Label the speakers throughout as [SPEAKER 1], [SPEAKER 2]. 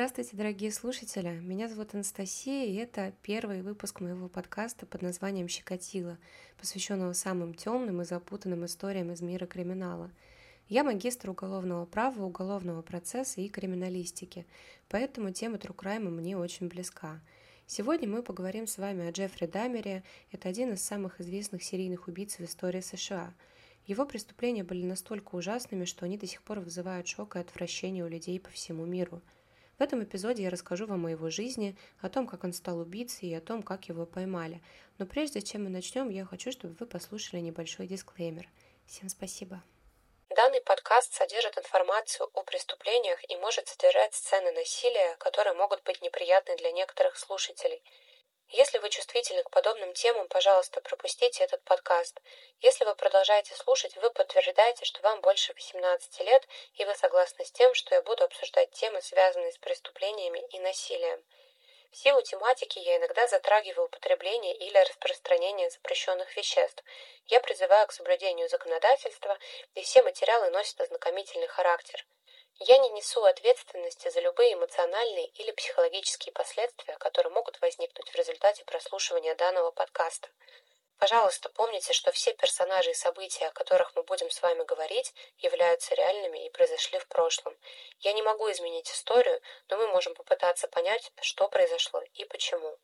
[SPEAKER 1] Здравствуйте, дорогие слушатели! Меня зовут Анастасия, и это первый выпуск моего подкаста под названием «Щекотило», посвященного самым темным и запутанным историям из мира криминала. Я магистр уголовного права, уголовного процесса и криминалистики, поэтому тема Трукрайма мне очень близка. Сегодня мы поговорим с вами о Джеффри Дамере. Это один из самых известных серийных убийц в истории США. Его преступления были настолько ужасными, что они до сих пор вызывают шок и отвращение у людей по всему миру – в этом эпизоде я расскажу вам о его жизни, о том, как он стал убийцей и о том, как его поймали. Но прежде чем мы начнем, я хочу, чтобы вы послушали небольшой дисклеймер. Всем спасибо.
[SPEAKER 2] Данный подкаст содержит информацию о преступлениях и может содержать сцены насилия, которые могут быть неприятны для некоторых слушателей – если вы чувствительны к подобным темам, пожалуйста, пропустите этот подкаст. Если вы продолжаете слушать, вы подтверждаете, что вам больше 18 лет, и вы согласны с тем, что я буду обсуждать темы, связанные с преступлениями и насилием. В силу тематики я иногда затрагиваю употребление или распространение запрещенных веществ. Я призываю к соблюдению законодательства, и все материалы носят ознакомительный характер. Я не несу ответственности за любые эмоциональные или психологические последствия, которые могут возникнуть в результате прослушивания данного подкаста. Пожалуйста, помните, что все персонажи и события, о которых мы будем с вами говорить, являются реальными и произошли в прошлом. Я не могу изменить историю, но мы можем попытаться понять, что произошло и почему.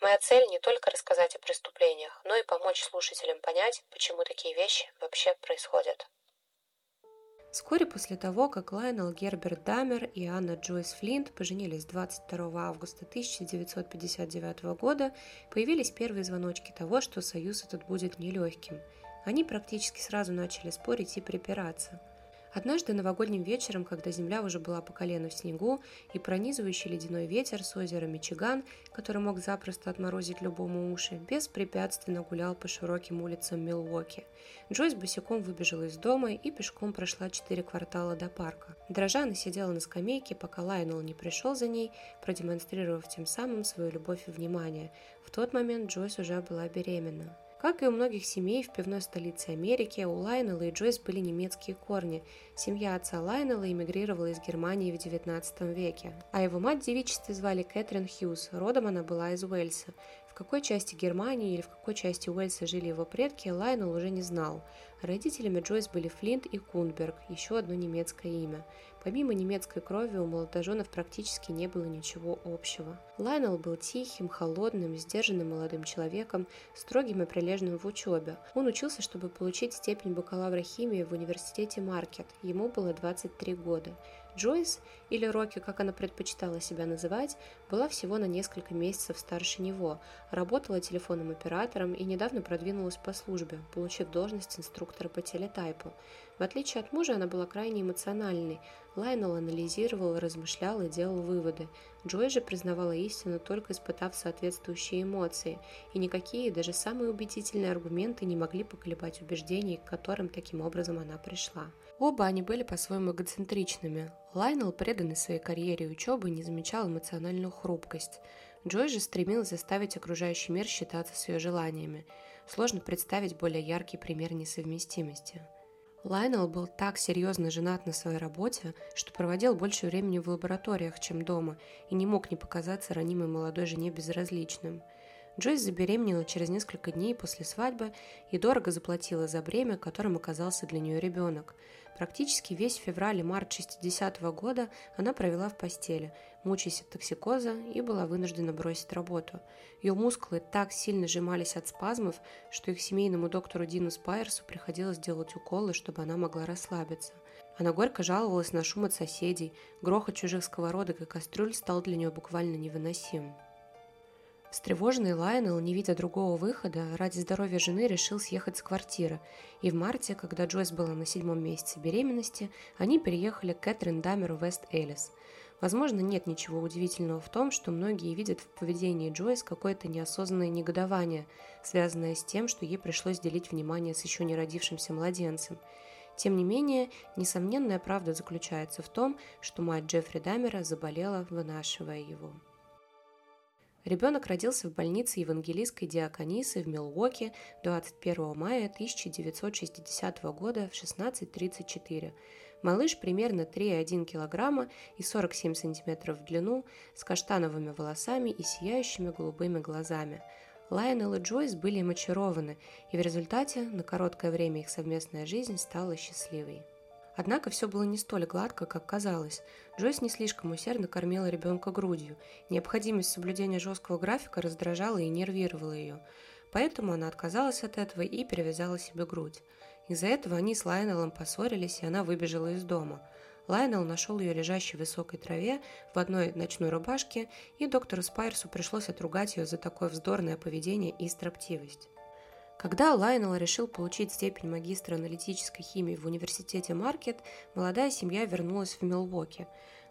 [SPEAKER 2] Моя цель не только рассказать о преступлениях, но и помочь слушателям понять, почему такие вещи вообще происходят.
[SPEAKER 1] Вскоре после того, как Лайнел Герберт Дамер и Анна Джойс Флинт поженились 22 августа 1959 года, появились первые звоночки того, что союз этот будет нелегким. Они практически сразу начали спорить и припираться – Однажды новогодним вечером, когда земля уже была по колено в снегу, и пронизывающий ледяной ветер с озера Мичиган, который мог запросто отморозить любому уши, беспрепятственно гулял по широким улицам Милуоки. Джойс босиком выбежала из дома и пешком прошла четыре квартала до парка. Дрожа она сидела на скамейке, пока Лайнел не пришел за ней, продемонстрировав тем самым свою любовь и внимание. В тот момент Джойс уже была беременна. Как и у многих семей в пивной столице Америки, у Лайнелла и Джойс были немецкие корни. Семья отца Лайнелла эмигрировала из Германии в XIX веке, а его мать в девичестве звали Кэтрин Хьюз, родом она была из Уэльса. В какой части Германии или в какой части Уэльса жили его предки, Лайнелл уже не знал. Родителями Джойс были Флинт и Кунберг, еще одно немецкое имя. Помимо немецкой крови у молодоженов практически не было ничего общего. Лайнел был тихим, холодным, сдержанным молодым человеком, строгим и прилежным в учебе. Он учился, чтобы получить степень бакалавра химии в университете Маркет. Ему было 23 года. Джойс, или Рокки, как она предпочитала себя называть, была всего на несколько месяцев старше него, работала телефонным оператором и недавно продвинулась по службе, получив должность инструктора по телетайпу. В отличие от мужа, она была крайне эмоциональной. Лайнел анализировал, размышлял и делал выводы. Джой же признавала истину, только испытав соответствующие эмоции, и никакие, даже самые убедительные аргументы не могли поколебать убеждений, к которым таким образом она пришла. Оба они были по-своему эгоцентричными. Лайнел, преданный своей карьере и учебе, не замечал эмоциональную хрупкость. Джой же стремилась заставить окружающий мир считаться с ее желаниями. Сложно представить более яркий пример несовместимости. Лайнел был так серьезно женат на своей работе, что проводил больше времени в лабораториях, чем дома, и не мог не показаться ранимой молодой жене безразличным. Джойс забеременела через несколько дней после свадьбы и дорого заплатила за бремя, которым оказался для нее ребенок – Практически весь февраль и март 60 -го года она провела в постели, мучаясь от токсикоза и была вынуждена бросить работу. Ее мускулы так сильно сжимались от спазмов, что их семейному доктору Дину Спайерсу приходилось делать уколы, чтобы она могла расслабиться. Она горько жаловалась на шум от соседей, грохот чужих сковородок и кастрюль стал для нее буквально невыносимым. Встревоженный Лайонел, не видя другого выхода, ради здоровья жены решил съехать с квартиры, и в марте, когда Джойс была на седьмом месяце беременности, они переехали к Кэтрин Дамеру в Вест-Элис. Возможно, нет ничего удивительного в том, что многие видят в поведении Джойс какое-то неосознанное негодование, связанное с тем, что ей пришлось делить внимание с еще не родившимся младенцем. Тем не менее, несомненная правда заключается в том, что мать Джеффри Дамера заболела, вынашивая его. Ребенок родился в больнице евангелийской диаконисы в Милуоке 21 мая 1960 года в 16.34. Малыш примерно 3,1 килограмма и 47 сантиметров в длину, с каштановыми волосами и сияющими голубыми глазами. Лайонел и Джойс были очарованы, и в результате на короткое время их совместная жизнь стала счастливой. Однако все было не столь гладко, как казалось. Джойс не слишком усердно кормила ребенка грудью. Необходимость соблюдения жесткого графика раздражала и нервировала ее. Поэтому она отказалась от этого и перевязала себе грудь. Из-за этого они с Лайонелом поссорились, и она выбежала из дома. Лайонел нашел ее лежащей в высокой траве в одной ночной рубашке, и доктору Спайрсу пришлось отругать ее за такое вздорное поведение и строптивость. Когда Лайнел решил получить степень магистра аналитической химии в университете Маркет, молодая семья вернулась в Милуоки.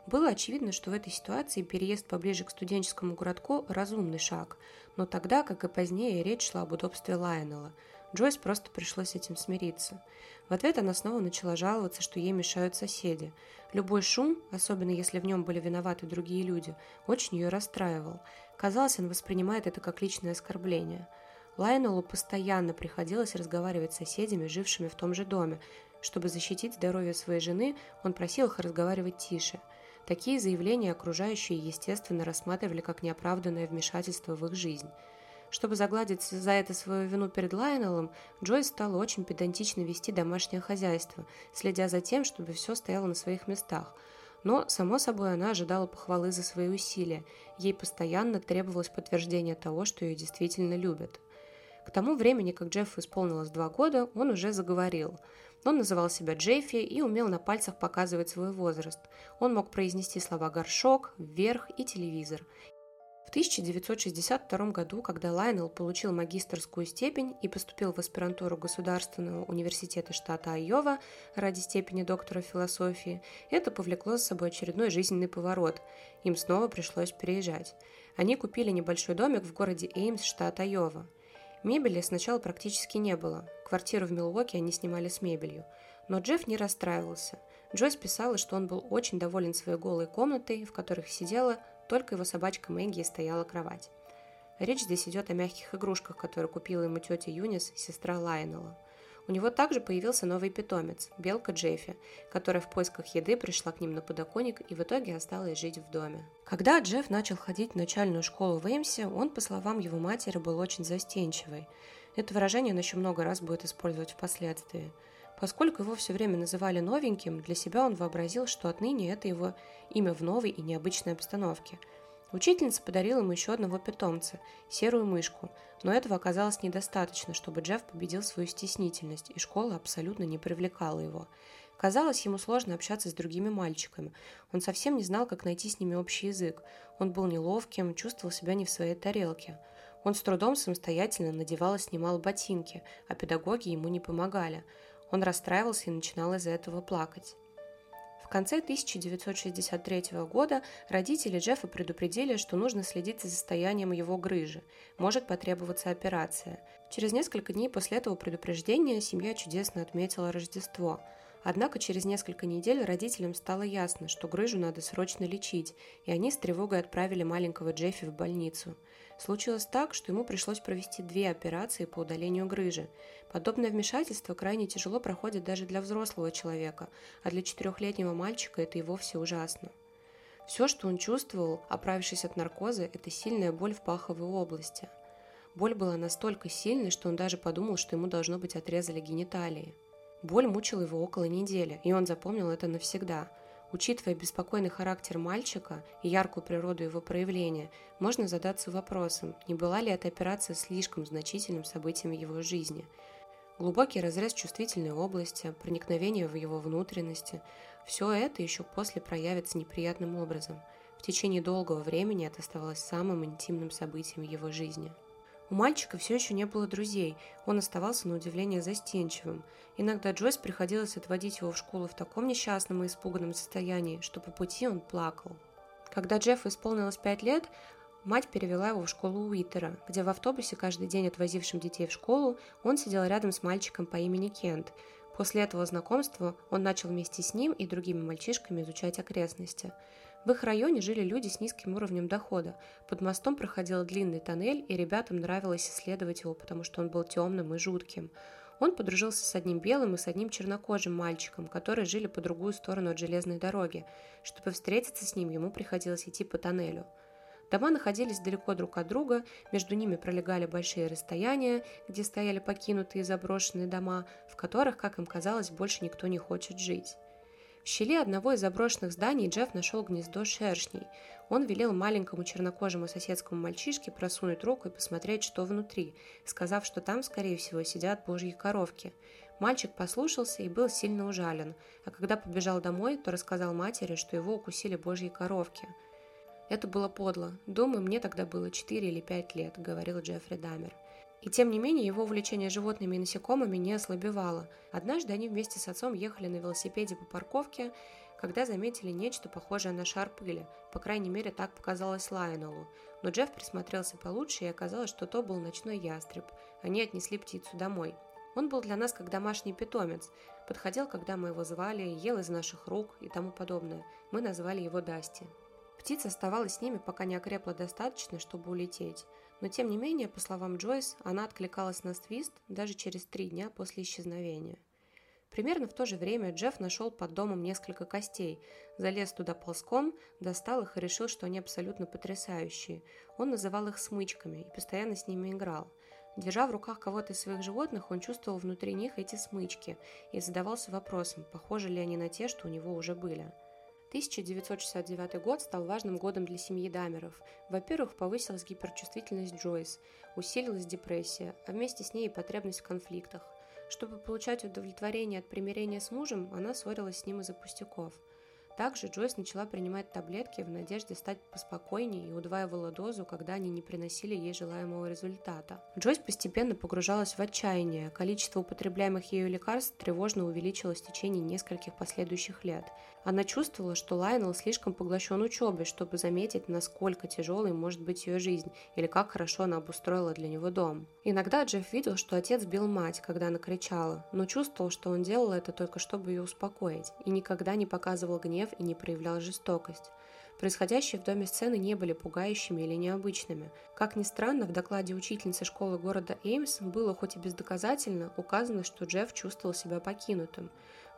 [SPEAKER 1] Было очевидно, что в этой ситуации переезд поближе к студенческому городку – разумный шаг, но тогда, как и позднее, речь шла об удобстве Лайнела. Джойс просто пришлось с этим смириться. В ответ она снова начала жаловаться, что ей мешают соседи. Любой шум, особенно если в нем были виноваты другие люди, очень ее расстраивал. Казалось, он воспринимает это как личное оскорбление – Лайнелу постоянно приходилось разговаривать с соседями, жившими в том же доме. Чтобы защитить здоровье своей жены, он просил их разговаривать тише. Такие заявления окружающие, естественно, рассматривали как неоправданное вмешательство в их жизнь. Чтобы загладить за это свою вину перед Лайнеллом, Джойс стала очень педантично вести домашнее хозяйство, следя за тем, чтобы все стояло на своих местах. Но, само собой, она ожидала похвалы за свои усилия. Ей постоянно требовалось подтверждение того, что ее действительно любят. К тому времени, как Джеффу исполнилось два года, он уже заговорил. Он называл себя Джеффи и умел на пальцах показывать свой возраст. Он мог произнести слова «горшок», «вверх» и «телевизор». В 1962 году, когда Лайнел получил магистрскую степень и поступил в аспирантуру Государственного университета штата Айова ради степени доктора философии, это повлекло за собой очередной жизненный поворот. Им снова пришлось переезжать. Они купили небольшой домик в городе Эймс, штат Айова. Мебели сначала практически не было. Квартиру в Милуоке они снимали с мебелью. Но Джефф не расстраивался. Джойс писала, что он был очень доволен своей голой комнатой, в которых сидела только его собачка Мэгги стояла кровать. Речь здесь идет о мягких игрушках, которые купила ему тетя Юнис, сестра Лайнела – у него также появился новый питомец – белка Джеффи, которая в поисках еды пришла к ним на подоконник и в итоге осталась жить в доме. Когда Джефф начал ходить в начальную школу в Эймсе, он, по словам его матери, был очень застенчивый. Это выражение он еще много раз будет использовать впоследствии. Поскольку его все время называли новеньким, для себя он вообразил, что отныне это его имя в новой и необычной обстановке – Учительница подарила ему еще одного питомца – серую мышку, но этого оказалось недостаточно, чтобы Джефф победил свою стеснительность, и школа абсолютно не привлекала его. Казалось, ему сложно общаться с другими мальчиками. Он совсем не знал, как найти с ними общий язык. Он был неловким, чувствовал себя не в своей тарелке. Он с трудом самостоятельно надевал и снимал ботинки, а педагоги ему не помогали. Он расстраивался и начинал из-за этого плакать. В конце 1963 года родители Джеффа предупредили, что нужно следить за состоянием его грыжи, может потребоваться операция. Через несколько дней после этого предупреждения семья чудесно отметила Рождество – Однако через несколько недель родителям стало ясно, что грыжу надо срочно лечить, и они с тревогой отправили маленького Джеффи в больницу. Случилось так, что ему пришлось провести две операции по удалению грыжи. Подобное вмешательство крайне тяжело проходит даже для взрослого человека, а для четырехлетнего мальчика это и вовсе ужасно. Все, что он чувствовал, оправившись от наркоза, это сильная боль в паховой области. Боль была настолько сильной, что он даже подумал, что ему должно быть отрезали гениталии. Боль мучила его около недели, и он запомнил это навсегда. Учитывая беспокойный характер мальчика и яркую природу его проявления, можно задаться вопросом, не была ли эта операция слишком значительным событием его жизни. Глубокий разрез чувствительной области, проникновение в его внутренности – все это еще после проявится неприятным образом. В течение долгого времени это оставалось самым интимным событием его жизни. У мальчика все еще не было друзей, он оставался на удивление застенчивым. Иногда Джойс приходилось отводить его в школу в таком несчастном и испуганном состоянии, что по пути он плакал. Когда Джеффу исполнилось пять лет, мать перевела его в школу Уитера, где в автобусе, каждый день отвозившим детей в школу, он сидел рядом с мальчиком по имени Кент. После этого знакомства он начал вместе с ним и другими мальчишками изучать окрестности. В их районе жили люди с низким уровнем дохода. Под мостом проходил длинный тоннель, и ребятам нравилось исследовать его, потому что он был темным и жутким. Он подружился с одним белым и с одним чернокожим мальчиком, которые жили по другую сторону от железной дороги. Чтобы встретиться с ним, ему приходилось идти по тоннелю. Дома находились далеко друг от друга, между ними пролегали большие расстояния, где стояли покинутые и заброшенные дома, в которых, как им казалось, больше никто не хочет жить. В щели одного из заброшенных зданий Джефф нашел гнездо шершней. Он велел маленькому чернокожему соседскому мальчишке просунуть руку и посмотреть, что внутри, сказав, что там, скорее всего, сидят божьи коровки. Мальчик послушался и был сильно ужален, а когда побежал домой, то рассказал матери, что его укусили божьи коровки. «Это было подло. Думаю, мне тогда было 4 или 5 лет», — говорил Джеффри Дамер. И тем не менее его увлечение животными и насекомыми не ослабевало. Однажды они вместе с отцом ехали на велосипеде по парковке, когда заметили нечто похожее на шар пыли. По крайней мере, так показалось Лайонеллу. Но Джефф присмотрелся получше, и оказалось, что то был ночной ястреб. Они отнесли птицу домой. Он был для нас как домашний питомец. Подходил, когда мы его звали, ел из наших рук и тому подобное. Мы назвали его Дасти. Птица оставалась с ними, пока не окрепла достаточно, чтобы улететь. Но тем не менее, по словам Джойс, она откликалась на свист даже через три дня после исчезновения. Примерно в то же время Джефф нашел под домом несколько костей, залез туда ползком, достал их и решил, что они абсолютно потрясающие. Он называл их смычками и постоянно с ними играл. Держа в руках кого-то из своих животных, он чувствовал внутри них эти смычки и задавался вопросом, похожи ли они на те, что у него уже были. 1969 год стал важным годом для семьи Дамеров. Во-первых, повысилась гиперчувствительность Джойс, усилилась депрессия, а вместе с ней и потребность в конфликтах. Чтобы получать удовлетворение от примирения с мужем, она ссорилась с ним из-за пустяков – также Джойс начала принимать таблетки в надежде стать поспокойнее и удваивала дозу, когда они не приносили ей желаемого результата. Джойс постепенно погружалась в отчаяние. Количество употребляемых ею лекарств тревожно увеличилось в течение нескольких последующих лет. Она чувствовала, что Лайнел слишком поглощен учебой, чтобы заметить, насколько тяжелой может быть ее жизнь или как хорошо она обустроила для него дом. Иногда Джефф видел, что отец бил мать, когда она кричала, но чувствовал, что он делал это только чтобы ее успокоить, и никогда не показывал гнев и не проявлял жестокость. Происходящие в доме сцены не были пугающими или необычными. Как ни странно, в докладе учительницы школы города Эймс было хоть и бездоказательно указано, что Джефф чувствовал себя покинутым.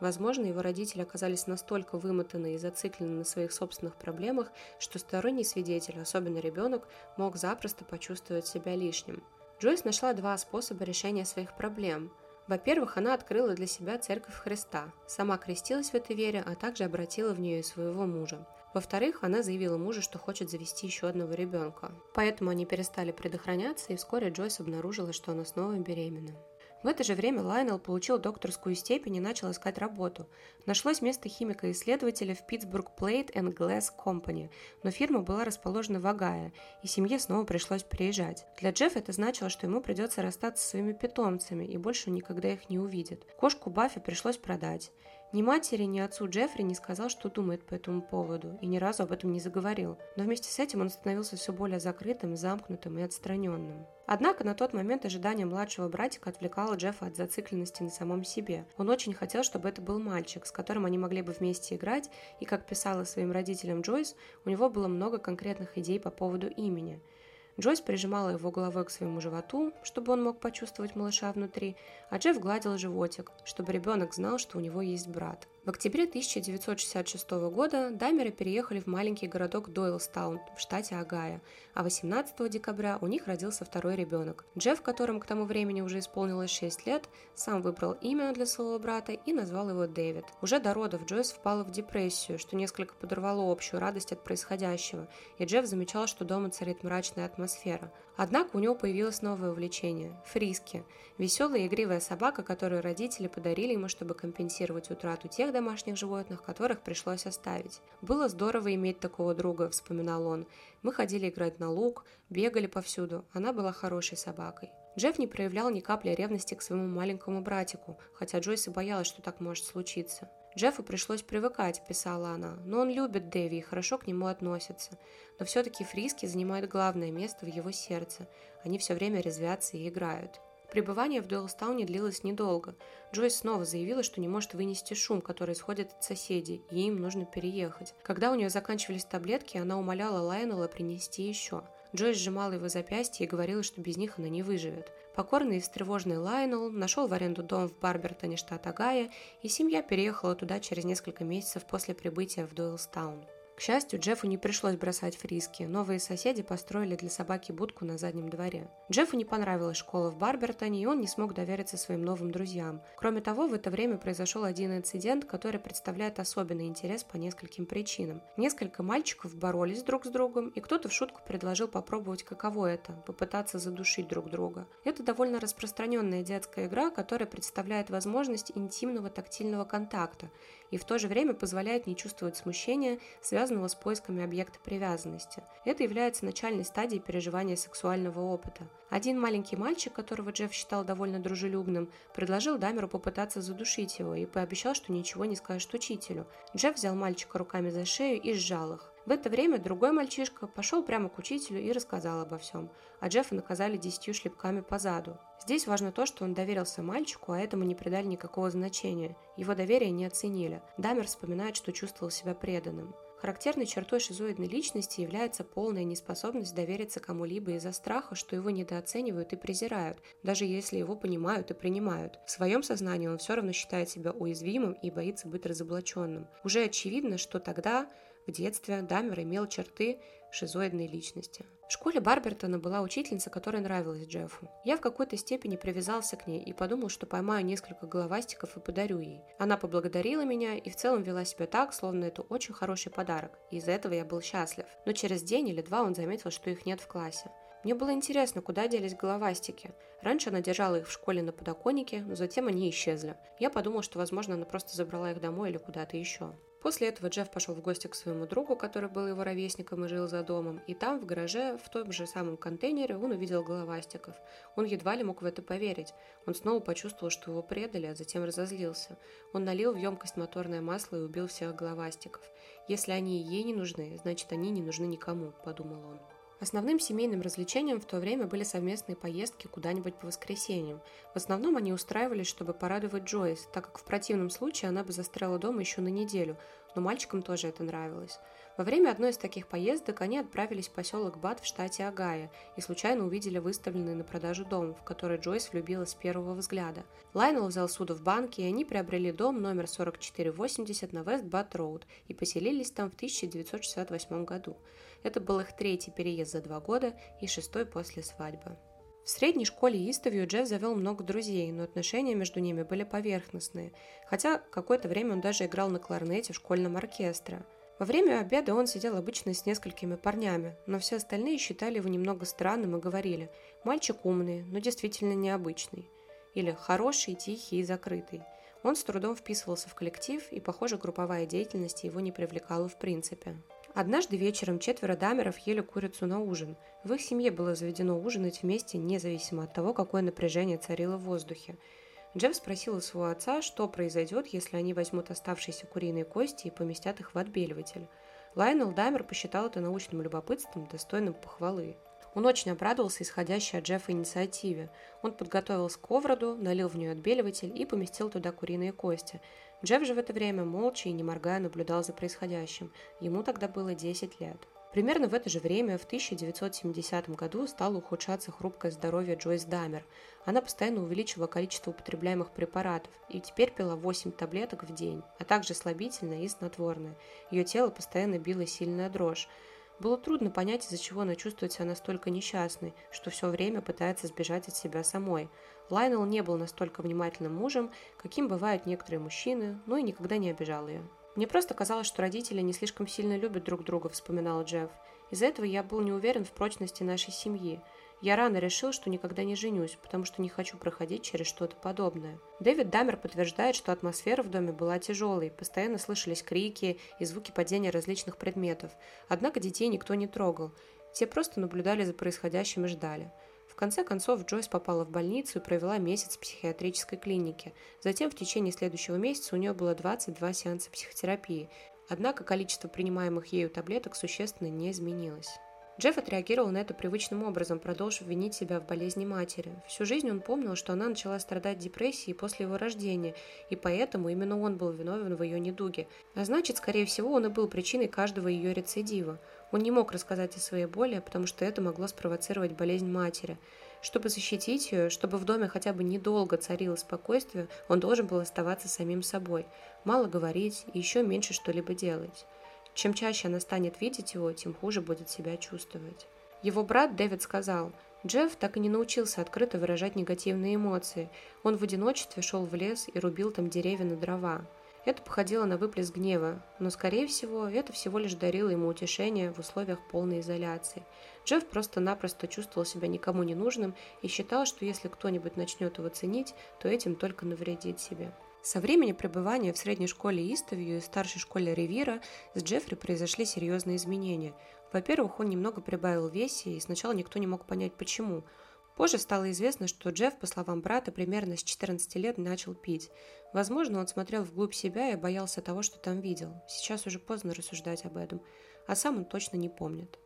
[SPEAKER 1] Возможно, его родители оказались настолько вымотаны и зациклены на своих собственных проблемах, что сторонний свидетель, особенно ребенок, мог запросто почувствовать себя лишним. Джойс нашла два способа решения своих проблем. Во-первых, она открыла для себя Церковь Христа, сама крестилась в этой вере, а также обратила в нее и своего мужа. Во-вторых, она заявила мужу, что хочет завести еще одного ребенка. Поэтому они перестали предохраняться, и вскоре Джойс обнаружила, что она снова беременна. В это же время Лайнел получил докторскую степень и начал искать работу. Нашлось место химика-исследователя в Pittsburgh Plate and Glass Company, но фирма была расположена в Огайо, и семье снова пришлось приезжать. Для Джеффа это значило, что ему придется расстаться со своими питомцами и больше никогда их не увидит. Кошку Баффи пришлось продать. Ни матери, ни отцу Джеффри не сказал, что думает по этому поводу, и ни разу об этом не заговорил. Но вместе с этим он становился все более закрытым, замкнутым и отстраненным. Однако на тот момент ожидание младшего братика отвлекало Джеффа от зацикленности на самом себе. Он очень хотел, чтобы это был мальчик, с которым они могли бы вместе играть, и, как писала своим родителям Джойс, у него было много конкретных идей по поводу имени – Джойс прижимала его головой к своему животу, чтобы он мог почувствовать малыша внутри, а Джефф гладил животик, чтобы ребенок знал, что у него есть брат. В октябре 1966 года Даймеры переехали в маленький городок Дойлстаун в штате Огайо, а 18 декабря у них родился второй ребенок. Джефф, которому к тому времени уже исполнилось 6 лет, сам выбрал имя для своего брата и назвал его Дэвид. Уже до родов Джойс впала в депрессию, что несколько подорвало общую радость от происходящего, и Джефф замечал, что дома царит мрачная атмосфера. Однако у него появилось новое увлечение – фриски – веселая и игривая собака, которую родители подарили ему, чтобы компенсировать утрату тех домашних животных, которых пришлось оставить. «Было здорово иметь такого друга», – вспоминал он. «Мы ходили играть на лук, бегали повсюду. Она была хорошей собакой». Джефф не проявлял ни капли ревности к своему маленькому братику, хотя Джойс и боялась, что так может случиться. Джеффу пришлось привыкать, писала она, но он любит Дэви и хорошо к нему относится. Но все-таки фриски занимают главное место в его сердце. Они все время резвятся и играют. Пребывание в Дуэлстауне длилось недолго. Джойс снова заявила, что не может вынести шум, который исходит от соседей, и им нужно переехать. Когда у нее заканчивались таблетки, она умоляла Лайонела принести еще. Джойс сжимала его запястье и говорила, что без них она не выживет. Покорный и встревоженный Лайонел нашел в аренду дом в Барбертоне, штат Огайо, и семья переехала туда через несколько месяцев после прибытия в Дуэлстаун. К счастью, Джеффу не пришлось бросать фриски. Новые соседи построили для собаки будку на заднем дворе. Джеффу не понравилась школа в Барбертоне, и он не смог довериться своим новым друзьям. Кроме того, в это время произошел один инцидент, который представляет особенный интерес по нескольким причинам. Несколько мальчиков боролись друг с другом, и кто-то в шутку предложил попробовать, каково это – попытаться задушить друг друга. Это довольно распространенная детская игра, которая представляет возможность интимного тактильного контакта и в то же время позволяет не чувствовать смущения, связанного с поисками объекта привязанности. Это является начальной стадией переживания сексуального опыта. Один маленький мальчик, которого Джефф считал довольно дружелюбным, предложил Дамеру попытаться задушить его и пообещал, что ничего не скажет учителю. Джефф взял мальчика руками за шею и сжал их. В это время другой мальчишка пошел прямо к учителю и рассказал обо всем, а Джеффа наказали десятью шлепками по заду. Здесь важно то, что он доверился мальчику, а этому не придали никакого значения. Его доверие не оценили. Дамер вспоминает, что чувствовал себя преданным. Характерной чертой шизоидной личности является полная неспособность довериться кому-либо из-за страха, что его недооценивают и презирают, даже если его понимают и принимают. В своем сознании он все равно считает себя уязвимым и боится быть разоблаченным. Уже очевидно, что тогда в детстве Дамер имел черты шизоидной личности. В школе Барбертона была учительница, которая нравилась Джеффу. Я в какой-то степени привязался к ней и подумал, что поймаю несколько головастиков и подарю ей. Она поблагодарила меня и в целом вела себя так, словно это очень хороший подарок, и из-за этого я был счастлив. Но через день или два он заметил, что их нет в классе. Мне было интересно, куда делись головастики. Раньше она держала их в школе на подоконнике, но затем они исчезли. Я подумал, что, возможно, она просто забрала их домой или куда-то еще. После этого Джефф пошел в гости к своему другу, который был его ровесником и жил за домом, и там, в гараже, в том же самом контейнере, он увидел головастиков. Он едва ли мог в это поверить. Он снова почувствовал, что его предали, а затем разозлился. Он налил в емкость моторное масло и убил всех головастиков. Если они ей не нужны, значит они не нужны никому, подумал он. Основным семейным развлечением в то время были совместные поездки куда-нибудь по воскресеньям. В основном они устраивались, чтобы порадовать Джойс, так как в противном случае она бы застряла дома еще на неделю, но мальчикам тоже это нравилось. Во время одной из таких поездок они отправились в поселок Бат в штате Огайо и случайно увидели выставленный на продажу дом, в который Джойс влюбилась с первого взгляда. Лайнел взял суду в банке, и они приобрели дом номер 4480 на Вест Бат Роуд и поселились там в 1968 году. Это был их третий переезд за два года и шестой после свадьбы. В средней школе Истовью Джефф завел много друзей, но отношения между ними были поверхностные, хотя какое-то время он даже играл на кларнете в школьном оркестре. Во время обеда он сидел обычно с несколькими парнями, но все остальные считали его немного странным и говорили «мальчик умный, но действительно необычный» или «хороший, тихий и закрытый». Он с трудом вписывался в коллектив, и, похоже, групповая деятельность его не привлекала в принципе. Однажды вечером четверо дамеров ели курицу на ужин. В их семье было заведено ужинать вместе, независимо от того, какое напряжение царило в воздухе. Джефф спросил у своего отца, что произойдет, если они возьмут оставшиеся куриные кости и поместят их в отбеливатель. Лайнел Даймер посчитал это научным любопытством, достойным похвалы. Он очень обрадовался исходящей от Джеффа инициативе. Он подготовил сковороду, налил в нее отбеливатель и поместил туда куриные кости. Джефф же в это время молча и не моргая наблюдал за происходящим. Ему тогда было 10 лет. Примерно в это же время, в 1970 году, стало ухудшаться хрупкое здоровье Джойс Дамер. Она постоянно увеличивала количество употребляемых препаратов и теперь пила 8 таблеток в день, а также слабительное и снотворное. Ее тело постоянно било сильная дрожь. Было трудно понять, из-за чего она чувствует себя настолько несчастной, что все время пытается сбежать от себя самой. Лайнел не был настолько внимательным мужем, каким бывают некоторые мужчины, но и никогда не обижал ее. «Мне просто казалось, что родители не слишком сильно любят друг друга», – вспоминал Джефф. «Из-за этого я был не уверен в прочности нашей семьи. Я рано решил, что никогда не женюсь, потому что не хочу проходить через что-то подобное. Дэвид Дамер подтверждает, что атмосфера в доме была тяжелой, постоянно слышались крики и звуки падения различных предметов. Однако детей никто не трогал. Все просто наблюдали за происходящим и ждали. В конце концов, Джойс попала в больницу и провела месяц в психиатрической клинике. Затем в течение следующего месяца у нее было 22 сеанса психотерапии. Однако количество принимаемых ею таблеток существенно не изменилось. Джефф отреагировал на это привычным образом, продолжив винить себя в болезни матери. Всю жизнь он помнил, что она начала страдать депрессией после его рождения, и поэтому именно он был виновен в ее недуге. А значит, скорее всего, он и был причиной каждого ее рецидива. Он не мог рассказать о своей боли, потому что это могло спровоцировать болезнь матери. Чтобы защитить ее, чтобы в доме хотя бы недолго царило спокойствие, он должен был оставаться самим собой, мало говорить и еще меньше что-либо делать. Чем чаще она станет видеть его, тем хуже будет себя чувствовать. Его брат Дэвид сказал, Джефф так и не научился открыто выражать негативные эмоции. Он в одиночестве шел в лес и рубил там деревья на дрова. Это походило на выплеск гнева, но, скорее всего, это всего лишь дарило ему утешение в условиях полной изоляции. Джефф просто-напросто чувствовал себя никому не нужным и считал, что если кто-нибудь начнет его ценить, то этим только навредит себе. Со времени пребывания в средней школе Истовью и старшей школе Ривира с Джеффри произошли серьезные изменения. Во-первых, он немного прибавил весе, и сначала никто не мог понять почему. Позже стало известно, что Джефф, по словам брата, примерно с 14 лет начал пить. Возможно, он смотрел вглубь себя и боялся того, что там видел. Сейчас уже поздно рассуждать об этом, а сам он точно не помнит.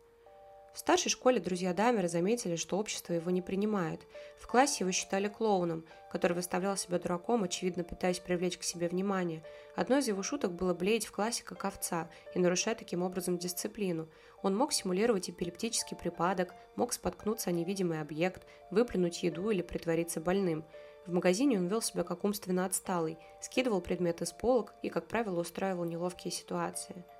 [SPEAKER 1] В старшей школе друзья Дамера заметили, что общество его не принимает. В классе его считали клоуном, который выставлял себя дураком, очевидно пытаясь привлечь к себе внимание. Одной из его шуток было блеять в классе как овца и нарушать таким образом дисциплину. Он мог симулировать эпилептический припадок, мог споткнуться о невидимый объект, выплюнуть еду или притвориться больным. В магазине он вел себя как умственно отсталый, скидывал предметы с полок и, как правило, устраивал неловкие ситуации –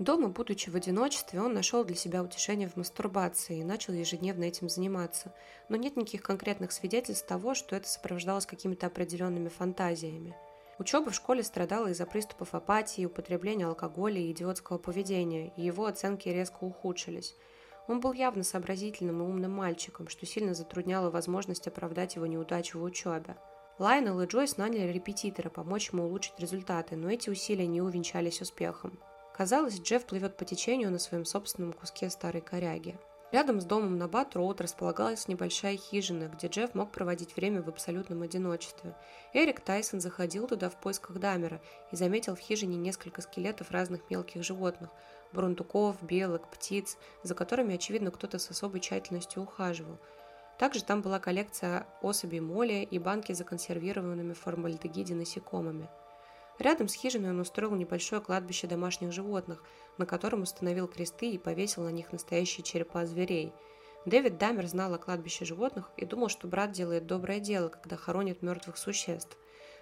[SPEAKER 1] Дома, будучи в одиночестве, он нашел для себя утешение в мастурбации и начал ежедневно этим заниматься. Но нет никаких конкретных свидетельств того, что это сопровождалось какими-то определенными фантазиями. Учеба в школе страдала из-за приступов апатии, употребления алкоголя и идиотского поведения, и его оценки резко ухудшились. Он был явно сообразительным и умным мальчиком, что сильно затрудняло возможность оправдать его неудачу в учебе. Лайнел и Джойс наняли репетитора помочь ему улучшить результаты, но эти усилия не увенчались успехом. Казалось, Джефф плывет по течению на своем собственном куске старой коряги. Рядом с домом на Бат-Роуд располагалась небольшая хижина, где Джефф мог проводить время в абсолютном одиночестве. Эрик Тайсон заходил туда в поисках Дамера и заметил в хижине несколько скелетов разных мелких животных – бурундуков, белок, птиц, за которыми, очевидно, кто-то с особой тщательностью ухаживал. Также там была коллекция особей моли и банки с законсервированными в формальдегиде насекомыми – Рядом с хижиной он устроил небольшое кладбище домашних животных, на котором установил кресты и повесил на них настоящие черепа зверей. Дэвид Дамер знал о кладбище животных и думал, что брат делает доброе дело, когда хоронит мертвых существ.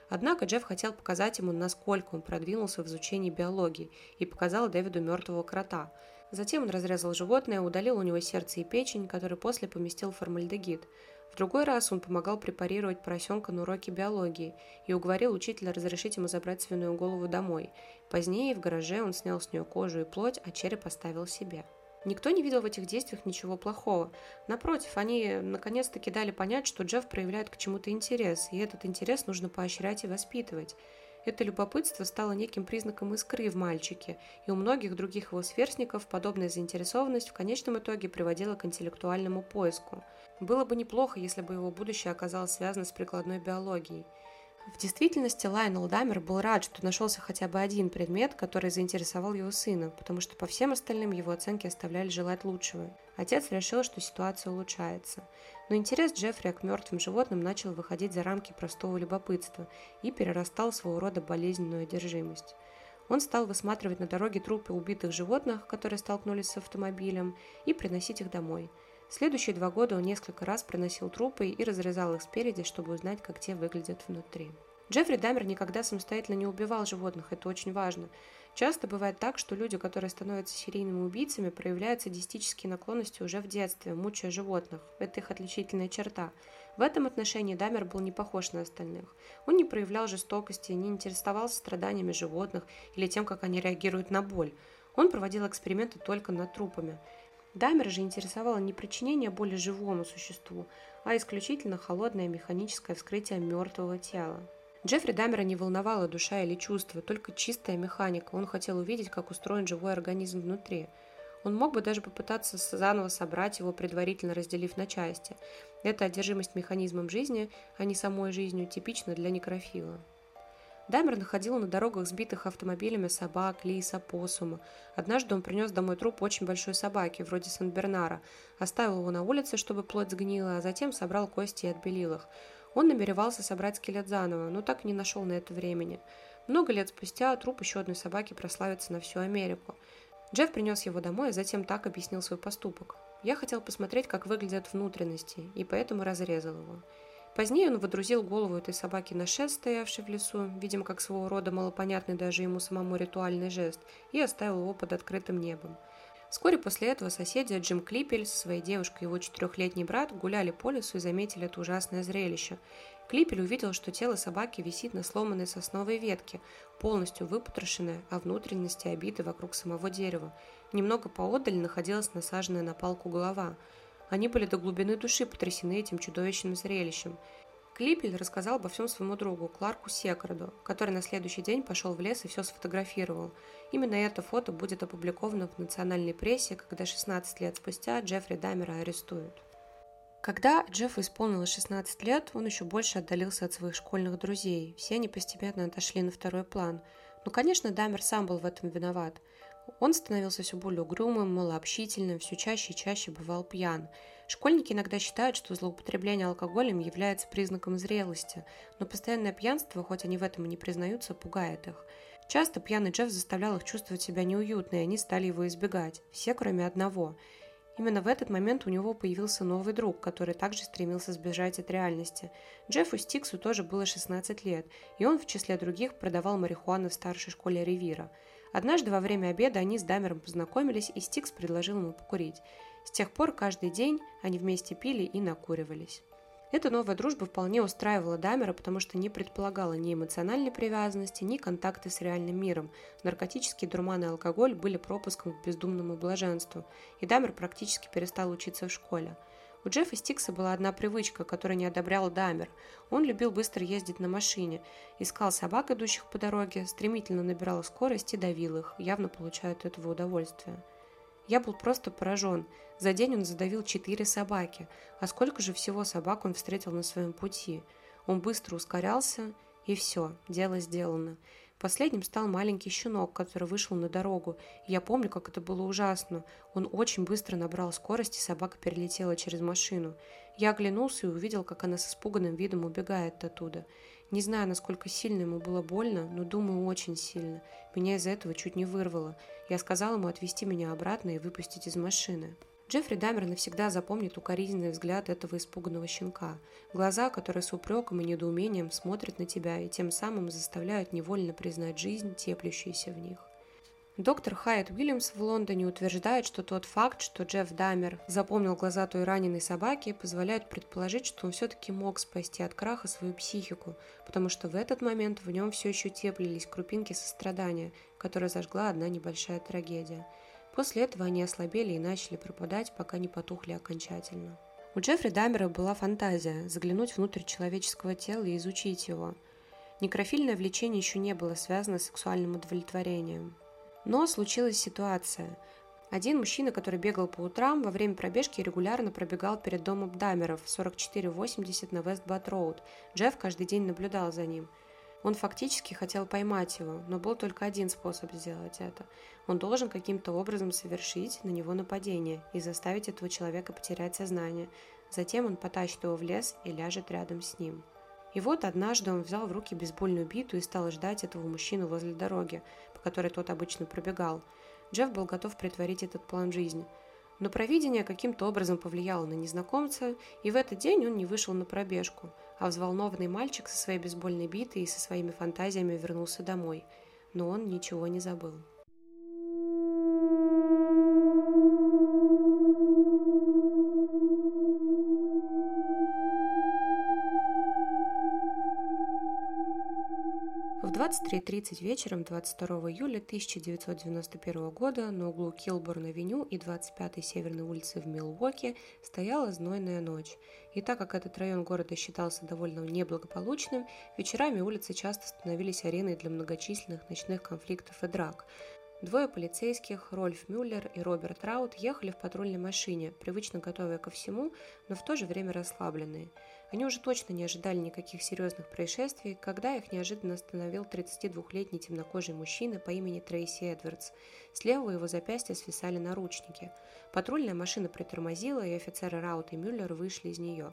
[SPEAKER 1] Однако Джефф хотел показать ему, насколько он продвинулся в изучении биологии, и показал Дэвиду мертвого крота. Затем он разрезал животное, удалил у него сердце и печень, который после поместил в формальдегид – в другой раз он помогал препарировать поросенка на уроке биологии и уговорил учителя разрешить ему забрать свиную голову домой. Позднее в гараже он снял с нее кожу и плоть, а череп оставил себе. Никто не видел в этих действиях ничего плохого. Напротив, они наконец-таки дали понять, что Джефф проявляет к чему-то интерес, и этот интерес нужно поощрять и воспитывать. Это любопытство стало неким признаком искры в мальчике, и у многих других его сверстников подобная заинтересованность в конечном итоге приводила к интеллектуальному поиску. Было бы неплохо, если бы его будущее оказалось связано с прикладной биологией. В действительности Лайнел Дамер был рад, что нашелся хотя бы один предмет, который заинтересовал его сына, потому что по всем остальным его оценки оставляли желать лучшего. Отец решил, что ситуация улучшается. Но интерес Джеффри к мертвым животным начал выходить за рамки простого любопытства и перерастал в своего рода болезненную одержимость. Он стал высматривать на дороге трупы убитых животных, которые столкнулись с автомобилем, и приносить их домой – Следующие два года он несколько раз проносил трупы и разрезал их спереди, чтобы узнать, как те выглядят внутри. Джеффри Дамер никогда самостоятельно не убивал животных, это очень важно. Часто бывает так, что люди, которые становятся серийными убийцами, проявляют садистические наклонности уже в детстве, мучая животных. Это их отличительная черта. В этом отношении Дамер был не похож на остальных. Он не проявлял жестокости, не интересовался страданиями животных или тем, как они реагируют на боль. Он проводил эксперименты только над трупами. Дамер же интересовало не причинение боли живому существу, а исключительно холодное механическое вскрытие мертвого тела. Джеффри Дамера не волновала душа или чувства, только чистая механика. Он хотел увидеть, как устроен живой организм внутри. Он мог бы даже попытаться заново собрать его, предварительно разделив на части. Эта одержимость механизмом жизни, а не самой жизнью, типична для некрофила. Даймер находил на дорогах сбитых автомобилями собак, лис, опоссума. Однажды он принес домой труп очень большой собаки, вроде Сен-Бернара, оставил его на улице, чтобы плоть сгнила, а затем собрал кости и отбелил их. Он намеревался собрать скелет заново, но так и не нашел на это времени. Много лет спустя труп еще одной собаки прославится на всю Америку. Джефф принес его домой, а затем так объяснил свой поступок. Я хотел посмотреть, как выглядят внутренности, и поэтому разрезал его. Позднее он водрузил голову этой собаки на шест, стоявший в лесу, видимо, как своего рода малопонятный даже ему самому ритуальный жест, и оставил его под открытым небом. Вскоре после этого соседи Джим Клипель со своей девушкой и его четырехлетний брат гуляли по лесу и заметили это ужасное зрелище. Клипель увидел, что тело собаки висит на сломанной сосновой ветке, полностью выпотрошенное, а внутренности обиты вокруг самого дерева. Немного поодаль находилась насаженная на палку голова – они были до глубины души потрясены этим чудовищным зрелищем. Клипель рассказал обо всем своему другу, Кларку Секарду, который на следующий день пошел в лес и все сфотографировал. Именно это фото будет опубликовано в национальной прессе, когда 16 лет спустя Джеффри Дамера арестуют. Когда Джеффу исполнилось 16 лет, он еще больше отдалился от своих школьных друзей. Все они постепенно отошли на второй план. Но, конечно, Дамер сам был в этом виноват. Он становился все более угрюмым, малообщительным, все чаще и чаще бывал пьян. Школьники иногда считают, что злоупотребление алкоголем является признаком зрелости, но постоянное пьянство, хоть они в этом и не признаются, пугает их. Часто пьяный Джефф заставлял их чувствовать себя неуютно, и они стали его избегать. Все, кроме одного. Именно в этот момент у него появился новый друг, который также стремился сбежать от реальности. Джеффу Стиксу тоже было 16 лет, и он в числе других продавал марихуану в старшей школе Ривира – Однажды во время обеда они с Дамером познакомились, и Стикс предложил ему покурить. С тех пор каждый день они вместе пили и накуривались. Эта новая дружба вполне устраивала Дамера, потому что не предполагала ни эмоциональной привязанности, ни контакты с реальным миром. Наркотические дурманы и алкоголь были пропуском к бездумному блаженству, и Дамер практически перестал учиться в школе. У Джеффа Стикса была одна привычка, которую не одобрял Дамер. Он любил быстро ездить на машине, искал собак, идущих по дороге, стремительно набирал скорость и давил их, явно получая от этого удовольствие. Я был просто поражен. За день он задавил четыре собаки. А сколько же всего собак он встретил на своем пути? Он быстро ускорялся, и все, дело сделано. Последним стал маленький щенок, который вышел на дорогу. я помню, как это было ужасно. Он очень быстро набрал скорость, и собака перелетела через машину. Я оглянулся и увидел, как она с испуганным видом убегает оттуда. Не знаю, насколько сильно ему было больно, но думаю, очень сильно. Меня из-за этого чуть не вырвало. Я сказал ему отвезти меня обратно и выпустить из машины. Джеффри Дамер навсегда запомнит укоризненный взгляд этого испуганного щенка. Глаза, которые с упреком и недоумением смотрят на тебя и тем самым заставляют невольно признать жизнь, теплящуюся в них. Доктор Хайет Уильямс в Лондоне утверждает, что тот факт, что Джефф Дамер запомнил глаза той раненой собаки, позволяет предположить, что он все-таки мог спасти от краха свою психику, потому что в этот момент в нем все еще теплились крупинки сострадания, которые зажгла одна небольшая трагедия – После этого они ослабели и начали пропадать, пока не потухли окончательно. У Джеффри Дамера была фантазия заглянуть внутрь человеческого тела и изучить его. Некрофильное влечение еще не было связано с сексуальным удовлетворением. Но случилась ситуация. Один мужчина, который бегал по утрам, во время пробежки регулярно пробегал перед домом Дамеров 4480 на Вестбат-Роуд. Джефф каждый день наблюдал за ним – он фактически хотел поймать его, но был только один способ сделать это. Он должен каким-то образом совершить на него нападение и заставить этого человека потерять сознание. Затем он потащит его в лес и ляжет рядом с ним. И вот однажды он взял в руки бейсбольную биту и стал ждать этого мужчину возле дороги, по которой тот обычно пробегал. Джефф был готов притворить этот план в жизнь. Но провидение каким-то образом повлияло на незнакомца, и в этот день он не вышел на пробежку – а взволнованный мальчик со своей бейсбольной битой и со своими фантазиями вернулся домой. Но он ничего не забыл. 23.30 вечером 22 июля 1991 года на углу Килборн-авеню и 25-й Северной улицы в Милуоке стояла знойная ночь, и так как этот район города считался довольно неблагополучным, вечерами улицы часто становились ареной для многочисленных ночных конфликтов и драк. Двое полицейских, Рольф Мюллер и Роберт Раут, ехали в патрульной машине, привычно готовые ко всему, но в то же время расслабленные. Они уже точно не ожидали никаких серьезных происшествий, когда их неожиданно остановил 32-летний темнокожий мужчина по имени Трейси Эдвардс. С левого его запястья свисали наручники. Патрульная машина притормозила, и офицеры Раут и Мюллер вышли из нее.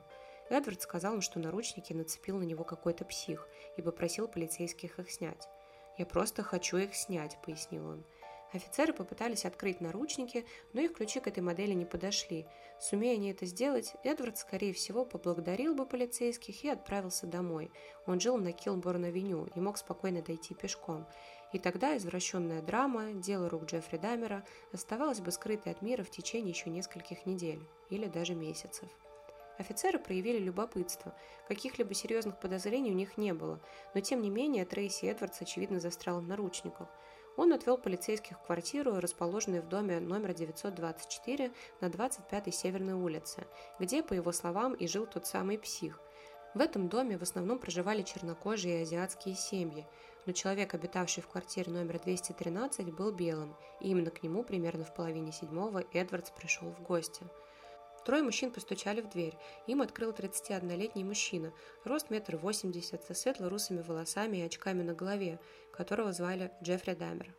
[SPEAKER 1] Эдвард сказал им, что наручники нацепил на него какой-то псих и попросил полицейских их снять. «Я просто хочу их снять», — пояснил он. Офицеры попытались открыть наручники, но их ключи к этой модели не подошли. Сумея они это сделать, Эдвард, скорее всего, поблагодарил бы полицейских и отправился домой. Он жил на Килборн-авеню и мог спокойно дойти пешком. И тогда извращенная драма, дело рук Джеффри Дамера, оставалась бы скрытой от мира в течение еще нескольких недель или даже месяцев. Офицеры проявили любопытство. Каких-либо серьезных подозрений у них не было, но тем не менее Трейси Эдвардс очевидно застрял в наручниках. Он отвел полицейских в квартиру, расположенную в доме номер 924 на 25-й Северной улице, где, по его словам, и жил тот самый псих. В этом доме в основном проживали чернокожие и азиатские семьи, но человек, обитавший в квартире номер 213, был белым, и именно к нему примерно в половине седьмого Эдвардс пришел в гости. Трое мужчин постучали в дверь. Им открыл 31-летний мужчина, рост метр восемьдесят, со светло-русыми волосами и очками на голове, которого звали Джеффри Дамер.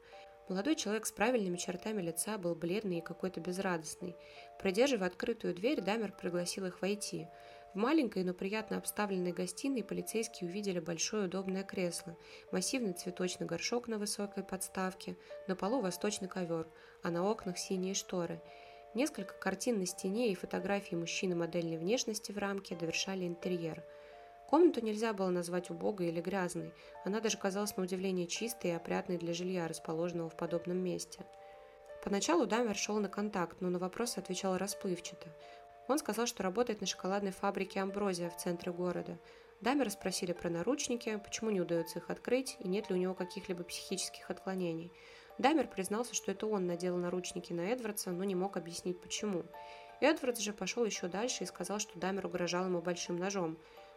[SPEAKER 1] Молодой человек с правильными чертами лица был бледный и какой-то безрадостный. Придерживая открытую дверь, Дамер пригласил их войти. В маленькой, но приятно обставленной гостиной полицейские увидели большое удобное кресло, массивный цветочный горшок на высокой подставке, на полу восточный ковер, а на окнах синие шторы – Несколько картин на стене и фотографии мужчины модельной внешности в рамке довершали интерьер. Комнату нельзя было назвать убогой или грязной, она даже казалась на удивление чистой и опрятной для жилья, расположенного в подобном месте. Поначалу Дамер шел на контакт, но на вопросы отвечал расплывчато. Он сказал, что работает на шоколадной фабрике «Амброзия» в центре города. Дамера спросили про наручники, почему не удается их открыть и нет ли у него каких-либо психических отклонений – Дамер признался, что это он надел наручники на Эдвардса, но не мог объяснить почему. Эдвардс же пошел еще дальше и сказал, что Дамер угрожал ему большим ножом.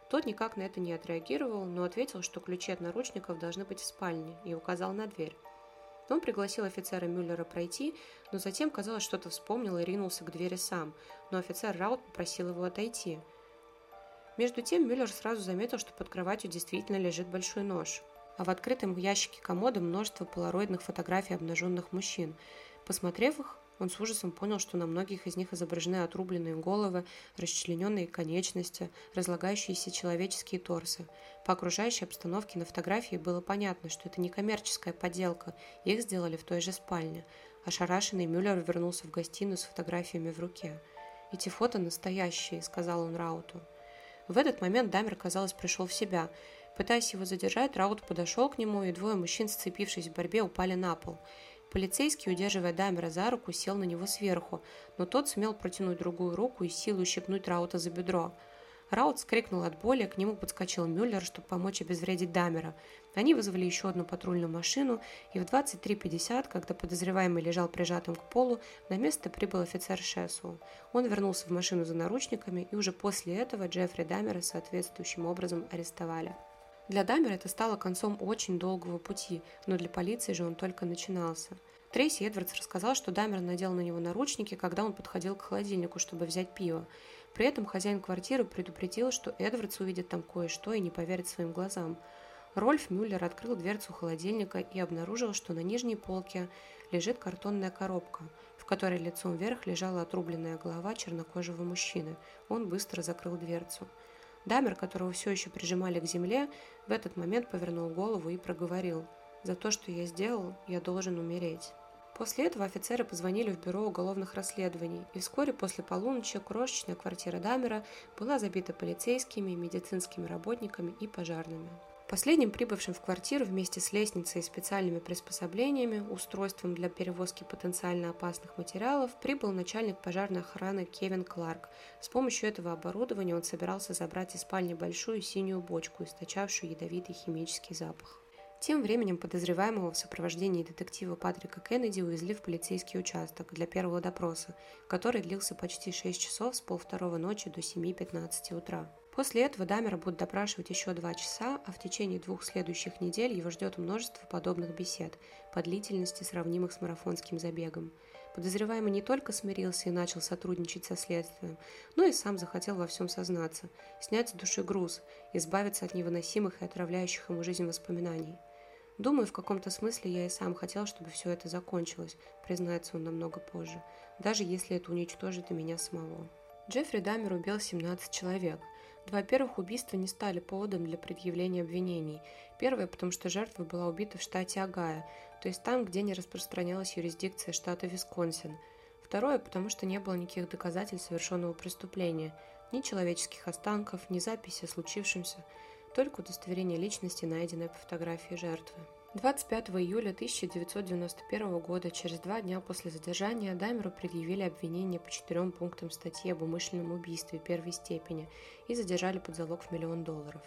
[SPEAKER 1] Тот никак на это не отреагировал, но ответил, что ключи от наручников должны быть в спальне, и указал на дверь. Он пригласил офицера Мюллера пройти, но затем, казалось, что-то вспомнил и ринулся к двери сам, но офицер Раут попросил его отойти. Между тем Мюллер сразу заметил, что под кроватью действительно лежит большой нож а в открытом ящике комода множество полароидных фотографий обнаженных мужчин. Посмотрев их, он с ужасом понял, что на многих из них изображены отрубленные головы, расчлененные конечности, разлагающиеся человеческие торсы. По окружающей обстановке на фотографии было понятно, что это не коммерческая подделка, их сделали в той же спальне. Ошарашенный Мюллер вернулся в гостиную с фотографиями в руке. «Эти фото настоящие», — сказал он Рауту. В этот момент Дамер, казалось, пришел в себя — Пытаясь его задержать, Раут подошел к нему, и двое мужчин, сцепившись в борьбе, упали на пол. Полицейский, удерживая Дамера за руку, сел на него сверху, но тот сумел протянуть другую руку и силой щипнуть Раута за бедро. Раут скрикнул от боли, к нему подскочил Мюллер, чтобы помочь обезвредить Дамера. Они вызвали еще одну патрульную машину, и в 23.50, когда подозреваемый лежал прижатым к полу, на место прибыл офицер Шесу. Он вернулся в машину за наручниками, и уже после этого Джеффри Дамера соответствующим образом арестовали. Для Дамера это стало концом очень долгого пути, но для полиции же он только начинался. Трейси Эдвардс рассказал, что Дамер надел на него наручники, когда он подходил к холодильнику, чтобы взять пиво. При этом хозяин квартиры предупредил, что Эдвардс увидит там кое-что и не поверит своим глазам. Рольф Мюллер открыл дверцу холодильника и обнаружил, что на нижней полке лежит картонная коробка, в которой лицом вверх лежала отрубленная голова чернокожего мужчины. Он быстро закрыл дверцу. Дамер, которого все еще прижимали к земле, в этот момент повернул голову и проговорил «За то, что я сделал, я должен умереть». После этого офицеры позвонили в бюро уголовных расследований, и вскоре после полуночи крошечная квартира Дамера была забита полицейскими, медицинскими работниками и пожарными. Последним прибывшим в квартиру вместе с лестницей и специальными приспособлениями, устройством для перевозки потенциально опасных материалов, прибыл начальник пожарной охраны Кевин Кларк. С помощью этого оборудования он собирался забрать из спальни большую синюю бочку, источавшую ядовитый химический запах. Тем временем подозреваемого в сопровождении детектива Патрика Кеннеди увезли в полицейский участок для первого допроса, который длился почти 6 часов с полвторого ночи до 7.15 утра. После этого Дамера будут допрашивать еще два часа, а в течение двух следующих недель его ждет множество подобных бесед по длительности, сравнимых с марафонским забегом. Подозреваемый не только смирился и начал сотрудничать со следствием, но и сам захотел во всем сознаться, снять с души груз, избавиться от невыносимых и отравляющих ему жизнь воспоминаний. Думаю, в каком-то смысле я и сам хотел, чтобы все это закончилось, признается он намного позже, даже если это уничтожит и меня самого. Джеффри Дамер убил 17 человек. Два первых убийства не стали поводом для предъявления обвинений. Первое, потому что жертва была убита в штате Огайо, то есть там, где не распространялась юрисдикция штата Висконсин. Второе, потому что не было никаких доказательств совершенного преступления, ни человеческих останков, ни записи о случившемся, только удостоверение личности, найденное по фотографии жертвы. 25 июля 1991 года, через два дня после задержания, Даймеру предъявили обвинение по четырем пунктам статьи об умышленном убийстве первой степени и задержали под залог в миллион долларов.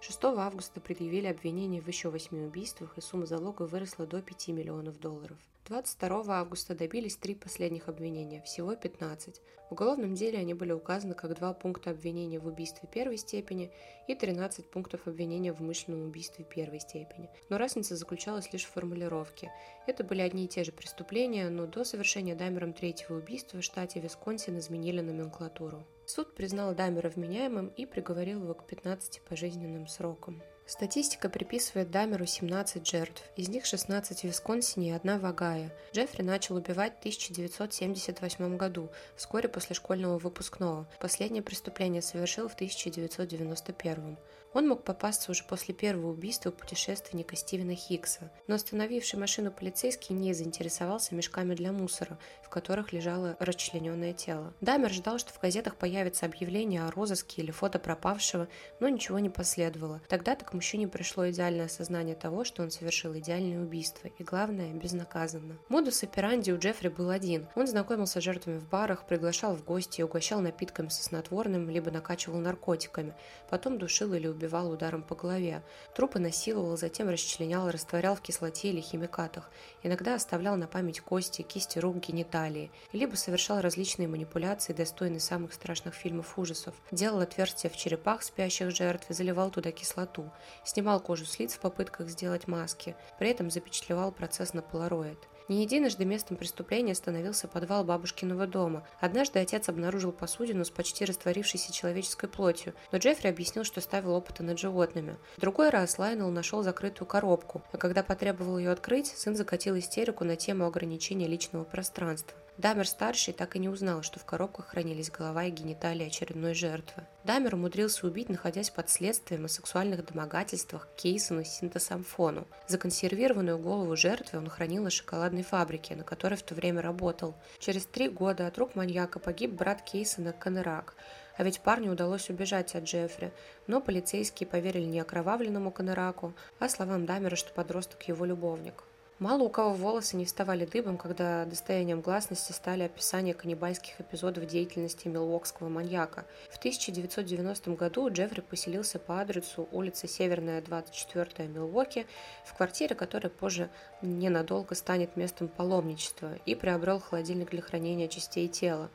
[SPEAKER 1] 6 августа предъявили обвинение в еще восьми убийствах, и сумма залога выросла до 5 миллионов долларов. 22 августа добились три последних обвинения, всего 15. В уголовном деле они были указаны как два пункта обвинения в убийстве первой степени и 13 пунктов обвинения в умышленном убийстве первой степени. Но разница заключалась лишь в формулировке. Это были одни и те же преступления, но до совершения Даймером третьего убийства в штате Висконсин изменили номенклатуру. Суд признал Даймера вменяемым и приговорил его к 15 пожизненным срокам. Статистика приписывает Дамеру 17 жертв, из них 16 в Висконсине и одна в Огайо. Джеффри начал убивать в 1978 году, вскоре после школьного выпускного. Последнее преступление совершил в 1991. Он мог попасться уже после первого убийства путешественника Стивена Хиггса, но остановивший машину полицейский не заинтересовался мешками для мусора, в которых лежало расчлененное тело. Дамер ждал, что в газетах появится объявление о розыске или фото пропавшего, но ничего не последовало. Тогда-то к мужчине пришло идеальное осознание того, что он совершил идеальное убийство, и главное, безнаказанно. Модус операнди у Джеффри был один. Он знакомился с жертвами в барах, приглашал в гости, угощал напитками со снотворным, либо накачивал наркотиками, потом душил или убивал ударом по голове. Трупы насиловал, затем расчленял растворял в кислоте или химикатах. Иногда оставлял на память кости, кисти рук, гениталии. Либо совершал различные манипуляции, достойные самых страшных фильмов ужасов. Делал отверстия в черепах спящих жертв и заливал туда кислоту снимал кожу с лиц в попытках сделать маски, при этом запечатлевал процесс на полароид. Не единожды местом преступления становился подвал бабушкиного дома. Однажды отец обнаружил посудину с почти растворившейся человеческой плотью, но Джеффри объяснил, что ставил опыты над животными. В другой раз Лайнел нашел закрытую коробку, а когда потребовал ее открыть, сын закатил истерику на тему ограничения личного пространства. Дамер-старший так и не узнал, что в коробках хранились голова и гениталии очередной жертвы. Дамер умудрился убить, находясь под следствием о сексуальных домогательствах Кейсону Синтосамфону. Законсервированную голову жертвы он хранил на шоколадной фабрике, на которой в то время работал. Через три года от рук маньяка погиб брат Кейсона Конерак, а ведь парню удалось убежать от Джеффри, но полицейские поверили не окровавленному Конераку, а словам Дамера, что подросток его любовник. Мало у кого волосы не вставали дыбом, когда достоянием гласности стали описания каннибальских эпизодов деятельности милуокского маньяка. В 1990 году Джеффри поселился по адресу улица Северная, 24 Милуоки, в квартире, которая позже ненадолго станет местом паломничества, и приобрел холодильник для хранения частей тела.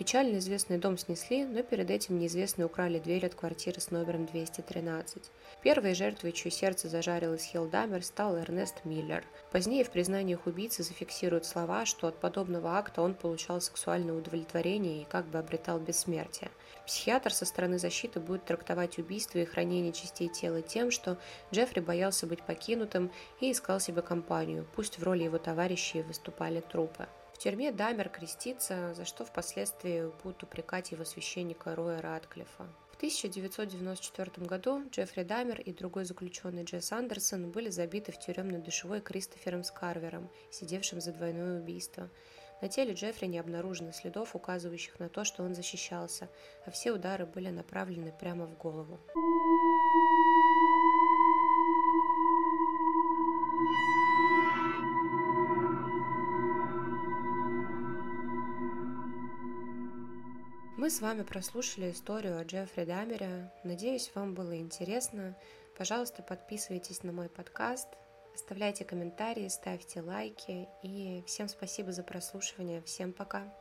[SPEAKER 1] Печально известный дом снесли, но перед этим неизвестные украли дверь от квартиры с номером 213. Первой жертвой, чье сердце зажарилось Хилдамер, стал Эрнест Миллер. Позднее в признаниях убийцы зафиксируют слова, что от подобного акта он получал сексуальное удовлетворение и как бы обретал бессмертие. Психиатр со стороны защиты будет трактовать убийство и хранение частей тела тем, что Джеффри боялся быть покинутым и искал себе компанию, пусть в роли его товарищей выступали трупы тюрьме Дамер крестится, за что впоследствии будут упрекать его священника Роя Радклифа. В 1994 году Джеффри Дамер и другой заключенный Джесс Андерсон были забиты в тюремной душевой Кристофером Скарвером, сидевшим за двойное убийство. На теле Джеффри не обнаружено следов, указывающих на то, что он защищался, а все удары были направлены прямо в голову. С вами прослушали историю о Джеффри Дамере. Надеюсь, вам было интересно. Пожалуйста, подписывайтесь на мой подкаст, оставляйте комментарии, ставьте лайки. И всем спасибо за прослушивание. Всем пока.